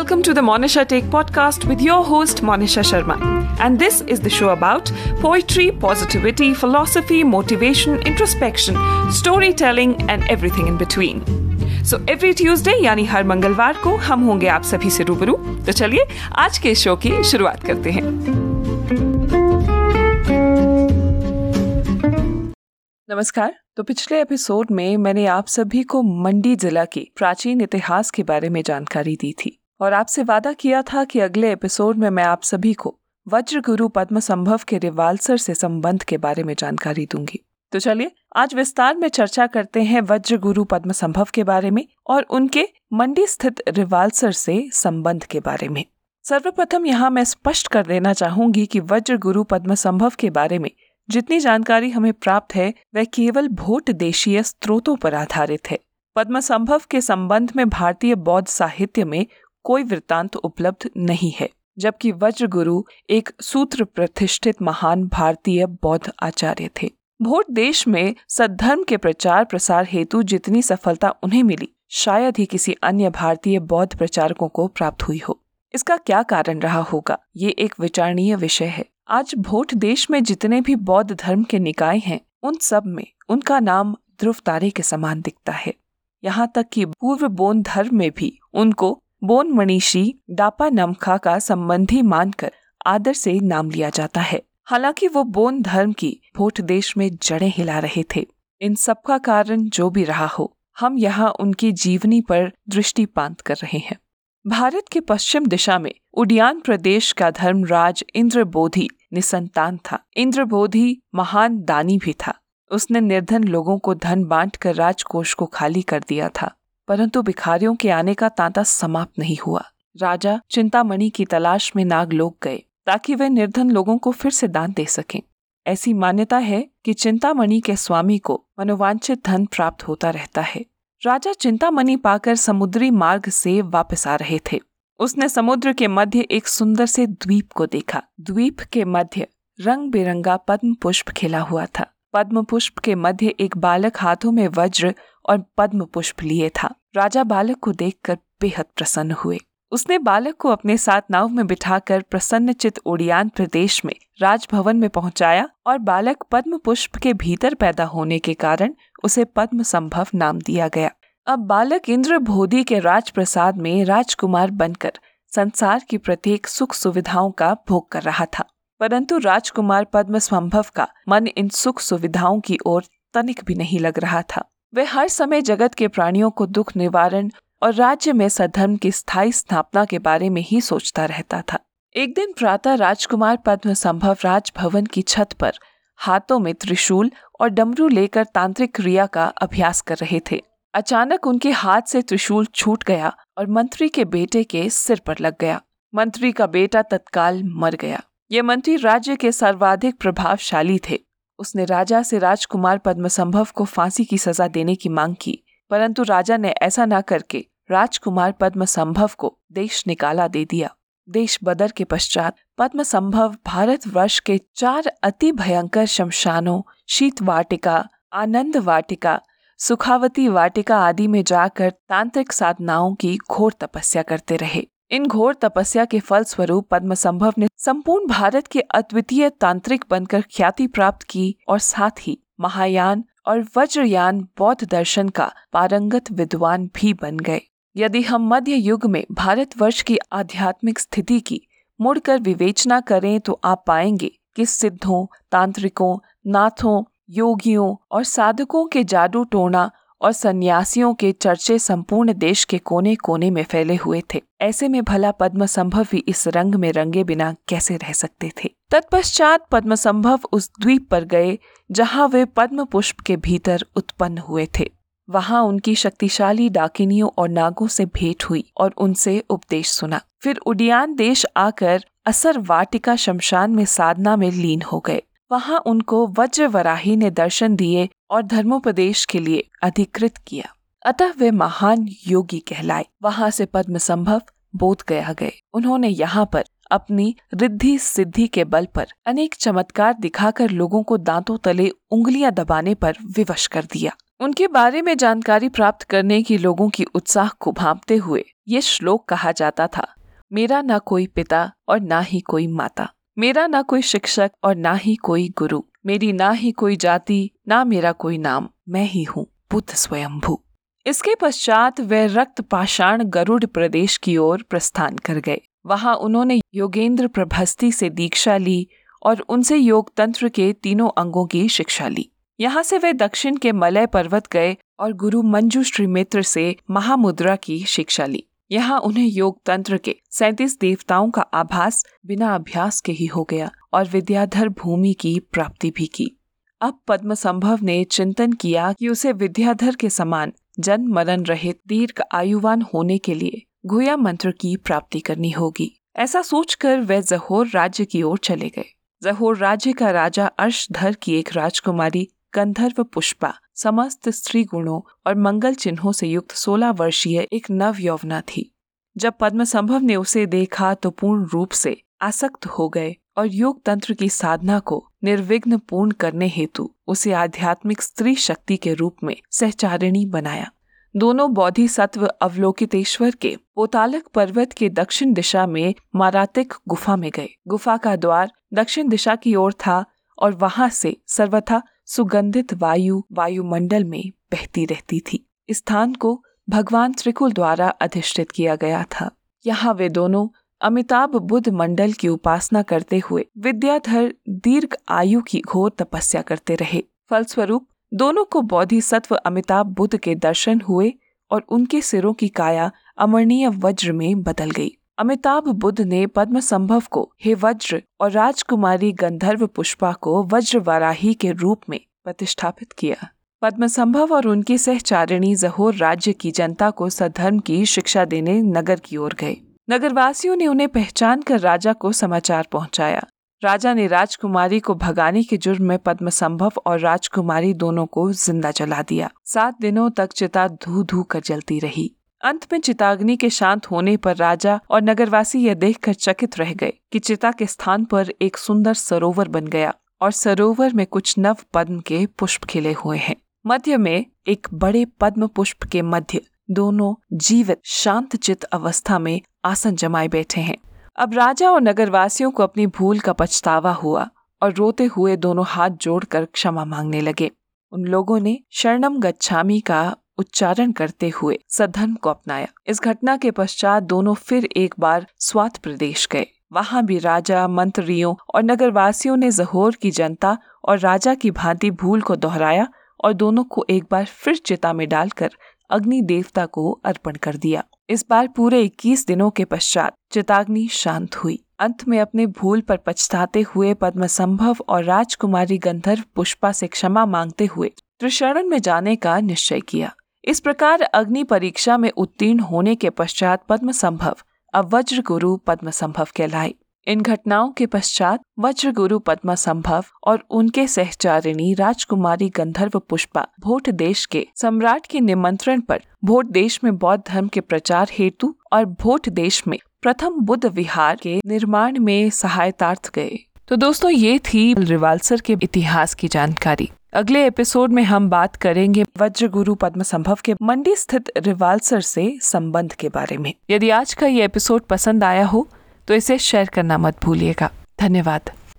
welcome to the Monisha Take podcast with your host Monisha Sharma. And this is the show about poetry, positivity, philosophy, motivation, introspection, storytelling and everything in between. So every Tuesday यानी हर मंगलवार को हम होंगे आप सभी से रूबरू तो चलिए आज के शो की शुरुआत करते हैं नमस्कार तो पिछले एपिसोड में मैंने आप सभी को मंडी जिला के प्राचीन इतिहास के बारे में जानकारी दी थी और आपसे वादा किया था कि अगले एपिसोड में मैं आप सभी को वज्र गुरु पद्म संभव के रिवाल्सर से संबंध के बारे में जानकारी दूँगी। तो चलिए, आज विस्तार में चर्चा करते हैं वज्र गुरु पद्म संभव के बारे में और उनके मंडी स्थित रिवाल्सर से संबंध के बारे में। सर्वप्रथम यहाँ मैं स्पष्ट कर देना चाहूँगी कि वज्र गुरु पद्म संभव के बारे में जितनी जानकारी हमें प्राप्त है, वह केवल भोट देशीय स्रोतों पर आधारित है। पद्म संभव के संबंध में भारतीय बौद्ध साहित्य में कोई वृत्तांत उपलब्ध नहीं है, जबकि वज्र गुरु एक सूत्र प्रतिष्ठित महान भारतीय बौद्ध आचार्य थे। भोट देश में सद्धर्म के प्रचार प्रसार हेतु जितनी सफलता उन्हें मिली, शायद ही किसी अन्य भारतीय बौद्ध प्रचारकों को प्राप्त हुई हो। इसका क्या कारण रहा होगा, ये एक विचारणीय विषय है। आज भोट देश में जितने भी बौद्ध धर्म के निकाय हैं, उन सब में उनका नाम ध्रुव तारे के समान दिखता है। यहाँ तक कि पूर्व बोन धर्म में भी उनको बोन मनीषी डापा नमखा का संबंधी मानकर आदर से नाम लिया जाता है। हालाँकि वो बोन धर्म की भोट देश में जड़े हिला रहे थे। इन सब का कारण जो भी रहा हो, हम यहाँ उनकी जीवनी पर दृष्टिपात कर रहे हैं। भारत के पश्चिम दिशा में उडियान प्रदेश का धर्मराज इंद्र बोधि निसंतान था। इंद्र बोधि महान दानी भी था। उसने निर्धन लोगों को धन बांट कर राजकोष को खाली कर दिया था। परंतु भिखारियों के आने का तांता समाप्त नहीं हुआ। राजा चिंतामणि की तलाश में नागलोक गए, ताकि वे निर्धन लोगों को फिर से दान दे सकें। ऐसी मान्यता है कि चिंतामणि के स्वामी को मनोवांछित धन प्राप्त होता रहता है। राजा चिंतामणि पाकर समुद्री मार्ग से वापस आ रहे थे। उसने समुद्र के मध्य एक सुंदर से द्वीप को देखा। द्वीप के मध्य रंग बिरंगा पद्म पुष्प खिला हुआ था। पद्म पुष्प के मध्य एक बालक हाथों में वज्र और पद्म पुष्प लिए था। राजा बालक को देखकर बेहद प्रसन्न हुए। उसने बालक को अपने साथ नाव में बिठाकर प्रसन्नचित ओडियान प्रदेश में राजभवन में पहुँचाया और बालक पद्म पुष्प के भीतर पैदा होने के कारण उसे पद्म संभव नाम दिया गया। अब बालक इंद्र भोधी के राजप्रसाद में राजकुमार बनकर संसार की प्रत्येक सुख सुविधाओं का भोग कर रहा था। परंतु राजकुमार पद्म संभव का मन इन सुख सुविधाओं की ओर तनिक भी नहीं लग रहा था। वे हर समय जगत के प्राणियों को दुख, निवारण और राज्य में सधर्म की स्थायी स्थापना के बारे में ही सोचता रहता था। एक दिन प्रातः राजकुमार पद्म संभव राजभवन की छत पर हाथों में त्रिशूल और डमरू लेकर तांत्रिक क्रिया का अभ्यास कर रहे थे। अचानक उनके हाथ से त्रिशूल छूट गया और मंत्री के बेटे के सिर पर लग गया। मंत्री का बेटा तत्काल मर गया। ये मंत्री राज्य के सर्वाधिक प्रभावशाली थे। उसने राजा से राजकुमार पद्म संभव को फांसी की सजा देने की मांग की, परंतु राजा ने ऐसा न करके राजकुमार पद्म संभव को देश निकाला दे दिया। देश बदर के पश्चात पद्म संभव भारत वर्ष के चार अति भयंकर शमशानों, शीत वाटिका, आनंद वाटिका, सुखावती वाटिका आदि में जाकर तांत्रिक साधनाओं की घोर तपस्या करते रहे। इन घोर तपस्या के फल स्वरूप पद्म संभव ने संपूर्ण भारत के अद्वितीय तांत्रिक बनकर ख्याति प्राप्त की और साथ ही महायान और वज्रयान बौद्ध दर्शन का पारंगत विद्वान भी बन गए। यदि हम मध्य युग में भारतवर्ष की आध्यात्मिक स्थिति की मुड़कर विवेचना करें तो आप पाएँगे कि सिद्धों, तांत्रिकों, नाथों, योगियों और साधकों के जादू टोना और सन्यासियों के चर्चे संपूर्ण देश के कोने कोने में फैले हुए थे। ऐसे में भला पद्म संभव भी इस रंग में रंगे बिना कैसे रह सकते थे? तत्पश्चात पद्म संभव उस द्वीप पर गए, जहाँ वे पद्म पुष्प के भीतर उत्पन्न हुए थे। वहाँ उनकी शक्तिशाली डाकिनियों और नागों से भेंट हुई और उनसे उपदेश सुना। फिर उडियान देश आकर असर वाटिका शमशान में साधना में लीन हो गए। वहाँ उनको वज्र वराही ने दर्शन दिए और धर्मोपदेश के लिए अधिकृत किया। अतः वे महान योगी कहलाए। वहाँ से पद्म संभव बोध गया गए। उन्होंने यहाँ पर अपनी रिद्धि सिद्धि के बल पर अनेक चमत्कार दिखाकर लोगों को दांतों तले उंगलियाँ दबाने पर विवश कर दिया। उनके बारे में जानकारी प्राप्त करने की लोगों की उत्साह को भापते हुए ये श्लोक कहा जाता था, मेरा ना कोई पिता और ना ही कोई माता। मेरा ना कोई शिक्षक और ना ही कोई गुरु। मेरी ना ही कोई जाति, ना मेरा कोई नाम। मैं ही हूँ बुद्ध स्वयंभू। इसके पश्चात वे रक्त पाषाण गरुड़ प्रदेश की ओर प्रस्थान कर गए। वहाँ उन्होंने योगेंद्र प्रभस्ती से दीक्षा ली और उनसे योग तंत्र के तीनों अंगों की शिक्षा ली। यहाँ से वे दक्षिण के मलय पर्वत गए और गुरु मंजू श्री मित्र से महामुद्रा की शिक्षा ली। यहाँ उन्हें योग तंत्र के सैतीस देवताओं का आभास बिना अभ्यास के ही हो गया और विद्याधर भूमि की प्राप्ति भी की। अब पद्म संभव ने चिंतन किया कि उसे विद्याधर के समान जन्म मरण रहित दीर्घ आयुवान होने के लिए गुया मंत्र की प्राप्ति करनी होगी। ऐसा सोचकर वे जहोर राज्य की ओर चले गए। जहोर राज्य का राजा अर्शधर की एक राजकुमारी गंधर्व पुष्पा समस्त स्त्री गुणों और मंगल चिन्हों से युक्त सोलह वर्षीय एक नव यौवना थी। जब पद्म संभव ने उसे देखा तो पूर्ण रूप से आसक्त हो गए और योग तंत्र की साधना को निर्विघ्न पूर्ण करने हेतु उसे आध्यात्मिक स्त्री शक्ति के रूप में सहचारिणी बनाया। दोनों बौद्धि सत्व अवलोकितेश्वर के पोतालक पर्वत के दक्षिण दिशा में मारातिक गुफा में गए। गुफा का द्वार दक्षिण दिशा की ओर था और वहाँ से सर्वथा सुगंधित वायु वायुमंडल में बहती रहती थी। स्थान को भगवान त्रिकुल द्वारा अधिष्ठित किया गया था। यहाँ वे दोनों अमिताभ बुद्ध मंडल की उपासना करते हुए विद्याधर दीर्घ आयु की घोर तपस्या करते रहे। फलस्वरूप, दोनों को बौद्धि सत्व अमिताभ बुद्ध के दर्शन हुए और उनके सिरों की काया अमरणीय वज्र में बदल गई। अमिताभ बुद्ध ने पद्म संभव को, हे वज्र, और राजकुमारी गंधर्व पुष्पा को वज्र वाराही के रूप में प्रतिष्ठापित किया। पद्म संभव और उनकी सहचारिणी जहोर राज्य की जनता को सधर्म की शिक्षा देने नगर की ओर गए। नगरवासियों ने उन्हें पहचान कर राजा को समाचार पहुँचाया। राजा ने राजकुमारी को भगाने के जुर्म में पद्म संभव और राजकुमारी दोनों को ज़िंदा जला दिया। सात दिनों तक चिता धू धू कर जलती रही। अंत में चिताग्नि के शांत होने पर राजा और नगरवासी यह देखकर चकित रह गए कि चिता के स्थान पर एक सुंदर सरोवर बन गया और सरोवर में कुछ नव पद्म के पुष्प खिले हुए हैं। मध्य में एक बड़े पद्म पुष्प के मध्य दोनों जीवित, शांत चित अवस्था में आसन जमाए बैठे हैं। अब राजा और नगरवासियों को अपनी भूल का पछतावा हुआ और रोते हुए दोनों हाथ जोड़कर क्षमा मांगने लगे। उन लोगों ने शरणम गच्छामी का उच्चारण करते हुए सधर्म को अपनाया। इस घटना के पश्चात दोनों फिर एक बार स्वात प्रदेश गए। वहाँ भी राजा, मंत्रियों और नगरवासियों ने जहोर की जनता और राजा की भांति भूल को दोहराया और दोनों को एक बार फिर चिता में डालकर अग्नि देवता को अर्पण कर दिया। इस बार पूरे 21 दिनों के पश्चात चिताग्नि शांत हुई। अंत में अपने भूल पर पछताते हुए पद्म संभव और राजकुमारी गंधर्व पुष्पा से क्षमा मांगते हुए त्रिशरण में जाने का निश्चय किया। इस प्रकार अग्नि परीक्षा में उत्तीर्ण होने के पश्चात पद्म संभव अब वज्र गुरु पद्म संभव कहलाए। इन घटनाओं के पश्चात वज्र गुरु पद्मा संभव और उनके सहचारिणी राजकुमारी गंधर्व पुष्पा भोट देश के सम्राट के निमंत्रण पर भोट देश में बौद्ध धर्म के प्रचार हेतु और भोट देश में प्रथम बुद्ध विहार के निर्माण में सहायतार्थ गए। तो दोस्तों, ये थी रिवालसर के इतिहास की जानकारी। अगले एपिसोड में हम बात करेंगे वज्र गुरु पद्म संभव के मंडी स्थित रिवालसर से संबंध के बारे में। यदि आज का ये एपिसोड पसंद आया हो तो इसे शेयर करना मत भूलिएगा। धन्यवाद।